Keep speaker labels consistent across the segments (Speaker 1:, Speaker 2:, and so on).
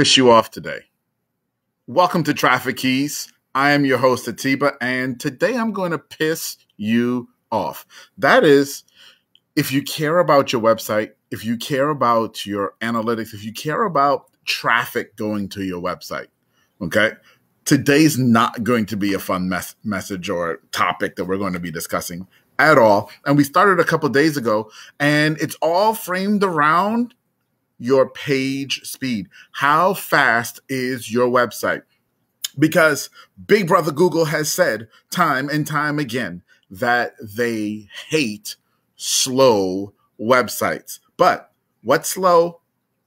Speaker 1: piss you off today. Welcome to Traffic Keys. I am your host, Atiba, and today I'm going to piss you off. That is, if you care about your website, if you care about your analytics, if you care about traffic going to your website, okay? Today's not going to be a fun mes- message or topic that we're going to be discussing at all. And we started a couple days ago, and it's all framed around your page speed. How fast is your website? Because Big Brother Google has said time and time again that they hate slow websites. But what's slow?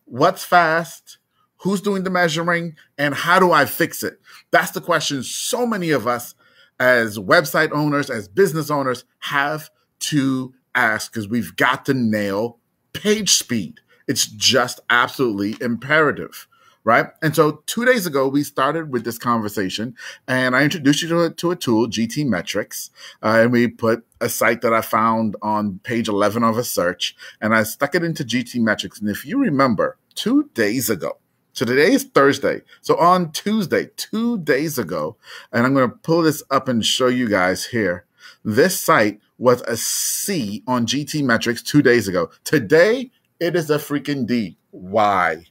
Speaker 1: What's fast? Who's doing the measuring? And how do I fix it? That's the question so many of us, as website owners, as business owners, have to ask because we've got to nail page speed. It's just absolutely imperative, right? And so two days ago, we started with this conversation, and I introduced you to a, to a tool, GTmetrix, uh, and we put a site that I found on page 11 of a search, and I stuck it into GTmetrix. And if you remember, two days ago, so today is Thursday. So on Tuesday, two days ago, and I'm going to pull this up and show you guys here. This site was a C on GTmetrix two days ago. Today, it is a freaking D. Why?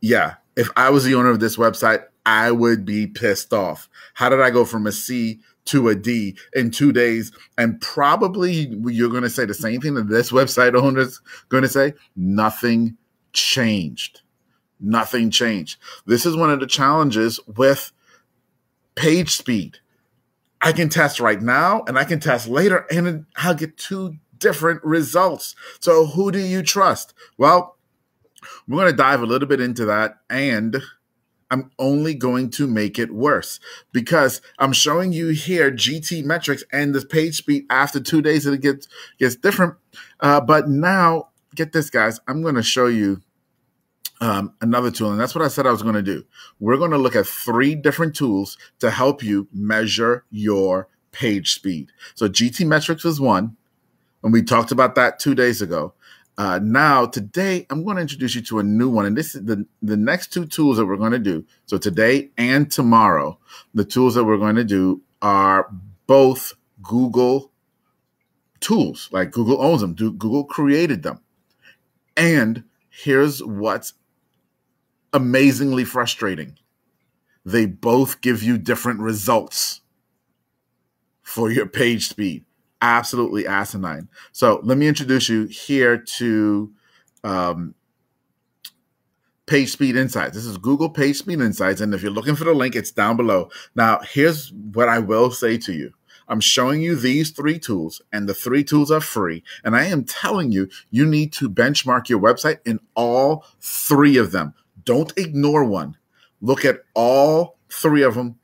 Speaker 1: Yeah, if I was the owner of this website, I would be pissed off. How did I go from a C to a D in two days? And probably you're going to say the same thing that this website owner is going to say. Nothing changed. Nothing changed. This is one of the challenges with page speed. I can test right now and I can test later and I'll get two different results. So, who do you trust? Well, we're going to dive a little bit into that and I'm only going to make it worse because I'm showing you here GTmetrix and the page speed after two days it gets gets different. Uh, but now, get this, guys. I'm going to show you um, another tool, and that's what I said I was going to do. We're going to look at three different tools to help you measure your page speed. So GTmetrix is one. And we talked about that two days ago. Uh, now, today, I'm going to introduce you to a new one. And this is the, the next two tools that we're going to do. So, today and tomorrow, the tools that we're going to do are both Google tools, like Google owns them, Google created them. And here's what's amazingly frustrating they both give you different results for your page speed absolutely asinine. So let me introduce you here to um, Page Speed Insights. This is Google Page Speed Insights. And if you're looking for the link, it's down below. Now, here's what I will say to you. I'm showing you these three tools, and the three tools are free. And I am telling you, you need to benchmark your website in all three of them. Don't ignore one. Look at all three of them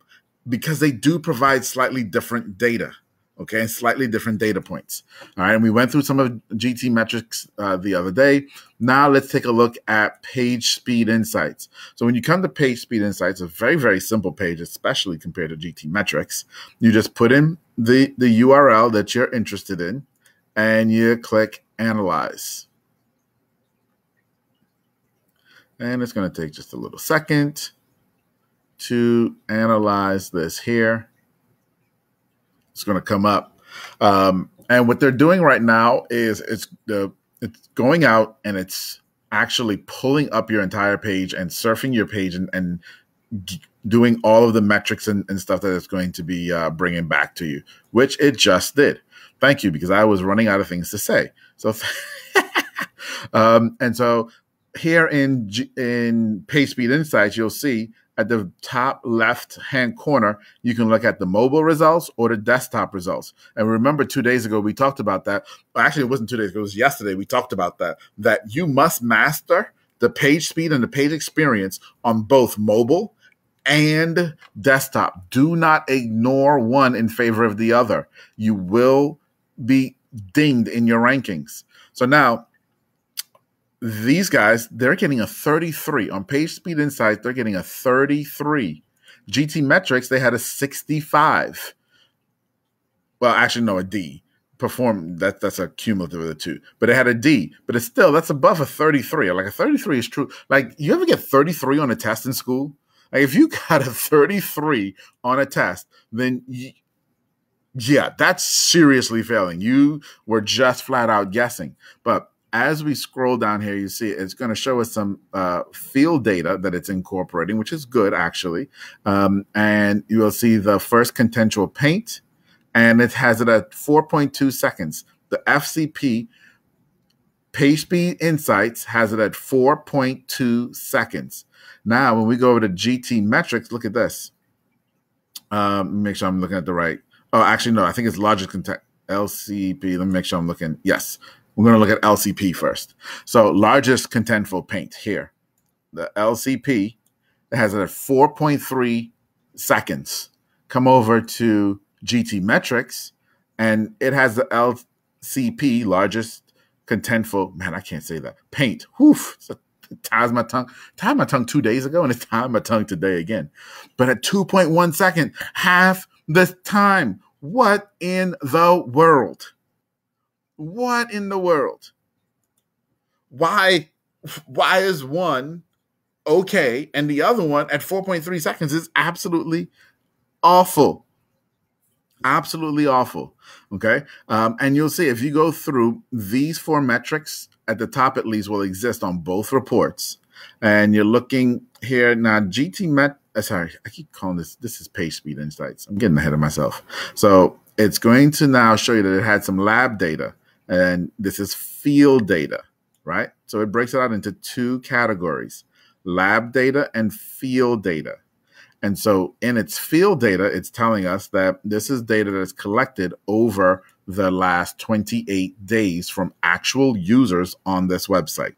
Speaker 1: because they do provide slightly different data okay, slightly different data points. All right, and we went through some of GTmetrix uh, the other day. Now let's take a look at Page Speed Insights. So when you come to Page Speed Insights, a very very simple page, especially compared to GTmetrix You just put in the the URL that you're interested in, and you click Analyze. And it's going to take just a little second to analyze this here. It's going to come up. Um, and what they're doing right now is it's the it's going out and it's actually pulling up your entire page and surfing your page and, and doing all of the metrics and, and, stuff that it's going to be uh, bringing back to you, which it just did. Thank you, because I was running out of things to say. So, um, and so here in in PageSpeed Insights, you'll see at the top left hand corner, you can look at the mobile results or the desktop results. And remember, two days ago, we talked about that. Actually, it wasn't two days ago, it was yesterday. We talked about that, that you must master the page speed and the page experience on both mobile and desktop. Do not ignore one in favor of the other. You will be dinged in your rankings. So now, these guys, they're getting a 33 on Page Speed Insights. They're getting a 33. GTmetrix, they had a 65. Well, actually, no, a D. perform that that's a cumulative of the two but it had a d but it's still that's above a 33 like a 33 is true like you ever get 33 on a test in school like if you got a 33 on a test then you, yeah that's seriously failing you were just flat out guessing but as we scroll down here, you see it's going to show us some uh, field data that it's incorporating, which is good actually. Um, and you will see the first contentful paint, and it has it at 4.2 seconds. The FCP PageSpeed Insights has it at 4.2 seconds. Now, when we go over to GTmetrix, look at this. Um, make sure I'm looking at the right. Oh, actually, no, I think it's Logic Content LCP. Let me make sure I'm looking. Yes, we're going to look at LCP first. So largest contentful paint here. The LCP has it at 4.3 seconds. Come over to GTmetrix, and it has the LCP, largest contentful, man, I can't say that, paint. Whew, it ties my tongue. Tied my tongue two days ago and it's tied my tongue today again. But at 2.1 second, half the time. What in the world? What in the world? Why why is one okay and the other one at 4.3 seconds is absolutely awful? Absolutely awful. Okay. Um, and you'll see if you go through these four metrics at the top, at least, will exist on both reports. And you're looking here now, GT Met. Uh, sorry, I keep calling this. This is page speed Insights. I'm getting ahead of myself. So it's going to now show you that it had some lab data and this is field data, right? So it breaks it out into two categories lab data and field data. And so in its field data, it's telling us that this is data that's collected over the last 28 days from actual users on this website.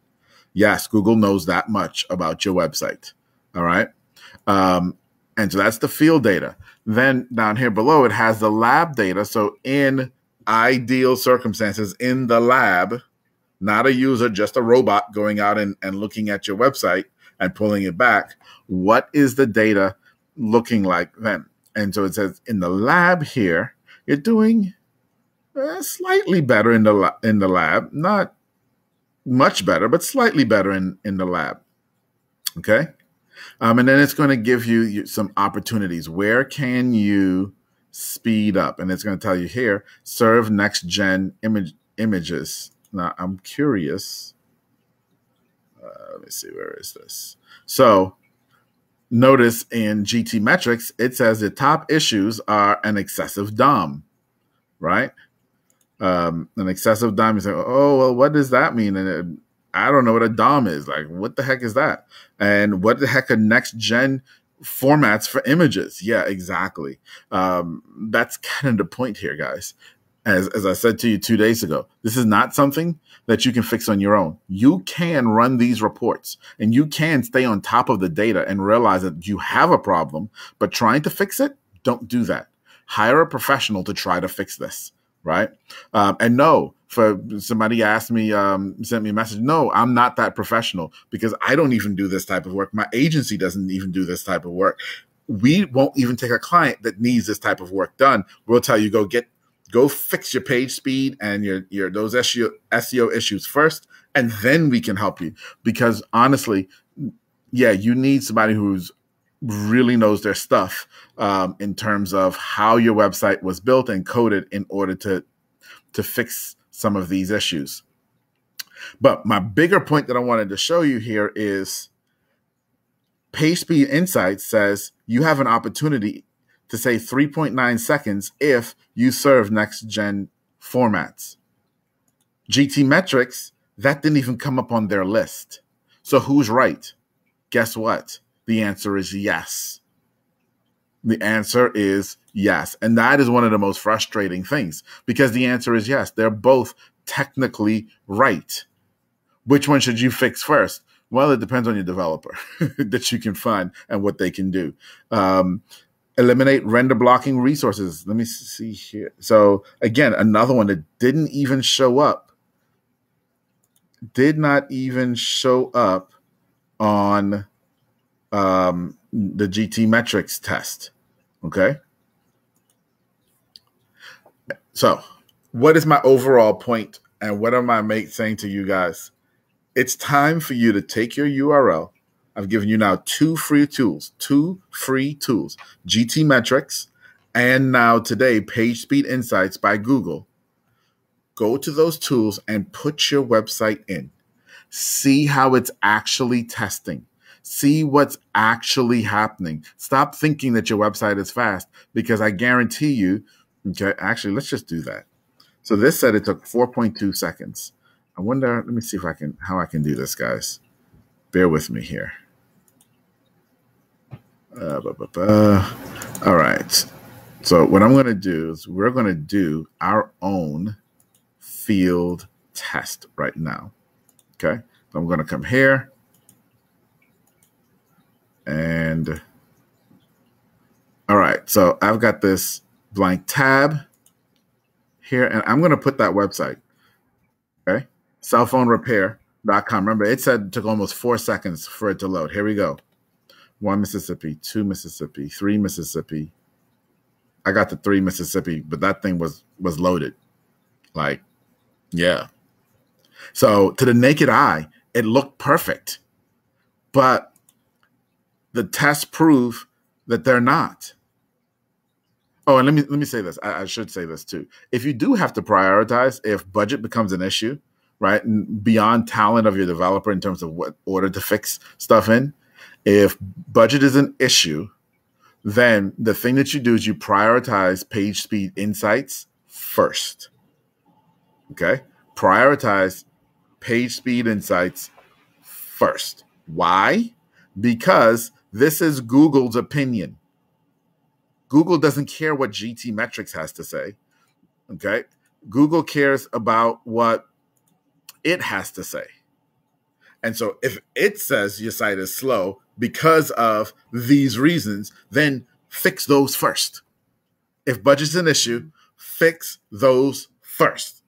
Speaker 1: Yes, Google knows that much about your website. All right. Um, and so that's the field data. Then down here below, it has the lab data. So in ideal circumstances in the lab, not a user, just a robot going out and, and looking at your website and pulling it back. What is the data looking like then? And so it says in the lab here, you're doing uh, slightly better in the in the lab, not much better, but slightly better in in the lab. Okay, um, and then it's going to give you some opportunities. Where can you speed up. And it's going to tell you here, serve next gen image images. Now I'm curious. Uh, let me see, where is this? So notice in GTmetrix it says the top issues are an excessive DOM, right? Um, an excessive DOM. You say, oh, well, what does that mean? And it, I don't know what a DOM is. Like, what the heck is that? And what the heck a next gen formats for images. Yeah, exactly. Um, that's kind of the point here, guys. As, as I said to you two days ago, this is not something that you can fix on your own. You can run these reports and you can stay on top of the data and realize that you have a problem, but trying to fix it, don't do that. Hire a professional to try to fix this right? Um, and no, for somebody asked me, um, sent me a message. No, I'm not that professional because I don't even do this type of work. My agency doesn't even do this type of work. We won't even take a client that needs this type of work done. We'll tell you go get go fix your page speed and your your those SEO SEO issues first, and then we can help you. Because honestly, yeah, you need somebody who's really knows their stuff um, in terms of how your website was built and coded in order to to fix some of these issues. But my bigger point that I wanted to show you here is PageSpeed Insights says you have an opportunity to say 3.9 seconds if you serve next gen formats. GTmetrix, that didn't even come up on their list. So who's right? Guess what? The answer is yes. The answer is yes. And that is one of the most frustrating things because the answer is yes. They're both technically right. Which one should you fix first? Well, it depends on your developer that you can find and what they can do. Um, eliminate render blocking resources. Let me see here. So, again, another one that didn't even show up, did not even show up on um, the GTmetrix test. Okay. So what is my overall point and what am I make, saying to you guys? It's time for you to take your URL. I've given you now two free tools, two free tools, GTmetrix, and now today PageSpeed Insights by Google. Go to those tools and put your website in. See how it's actually testing. See what's actually happening. Stop thinking that your website is fast because I guarantee you, okay, actually, let's just do that. So this said it took 4.2 seconds. I wonder, let me see if I can, how I can do this, guys. Bear with me here. Uh, All right. So what I'm going to do is we're going to do our own field test right now. Okay. So I'm going to come here and all right. So I've got this blank tab here, and I'm going to put that website. Okay. Cellphonerepair.com. Remember, it said it took almost four seconds for it to load. Here we go. One Mississippi, two Mississippi, three Mississippi. I got the three Mississippi, but that thing was was loaded. Like, yeah. So to the naked eye, it looked perfect. But the tests prove that they're not. Oh, and let me let me say this. I, I, should say this too. If you do have to prioritize, if budget becomes an issue, right, beyond talent of your developer in terms of what order to fix stuff in, if budget is an issue, then the thing that you do is you prioritize page speed insights first. Okay, prioritize page speed insights first. Why? Because this is Google's opinion. Google doesn't care what GTmetrix has to say. Okay. Google cares about what it has to say. And so if it says your site is slow because of these reasons, then fix those first. If budget's an issue, fix those first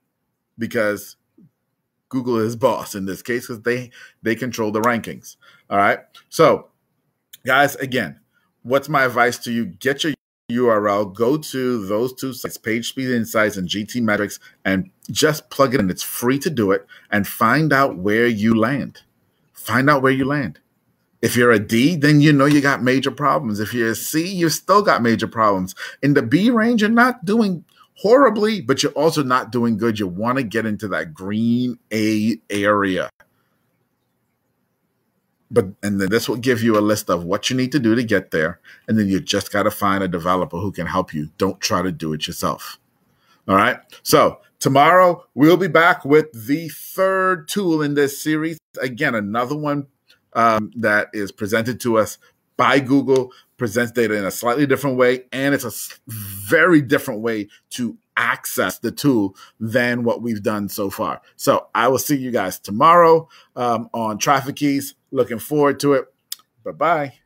Speaker 1: because Google is boss in this case because they they control the rankings. All right. So, guys, again, what's my advice to you? Get your URL, go to those two sites, PageSpeed Insights and GTmetrix, and just plug it in. It's free to do it and find out where you land. Find out where you land. If you're a D, then you know you got major problems. If you're a C, you've still got major problems. In the B range, you're not doing horribly, but you're also not doing good. You want to get into that green A area but and then this will give you a list of what you need to do to get there and then you just got to find a developer who can help you don't try to do it yourself all right so tomorrow we'll be back with the third tool in this series again another one um, that is presented to us by google presents data in a slightly different way and it's a very different way to access the tool than what we've done so far. So I will see you guys tomorrow um, on Traffic Keys. Looking forward to it. Bye bye.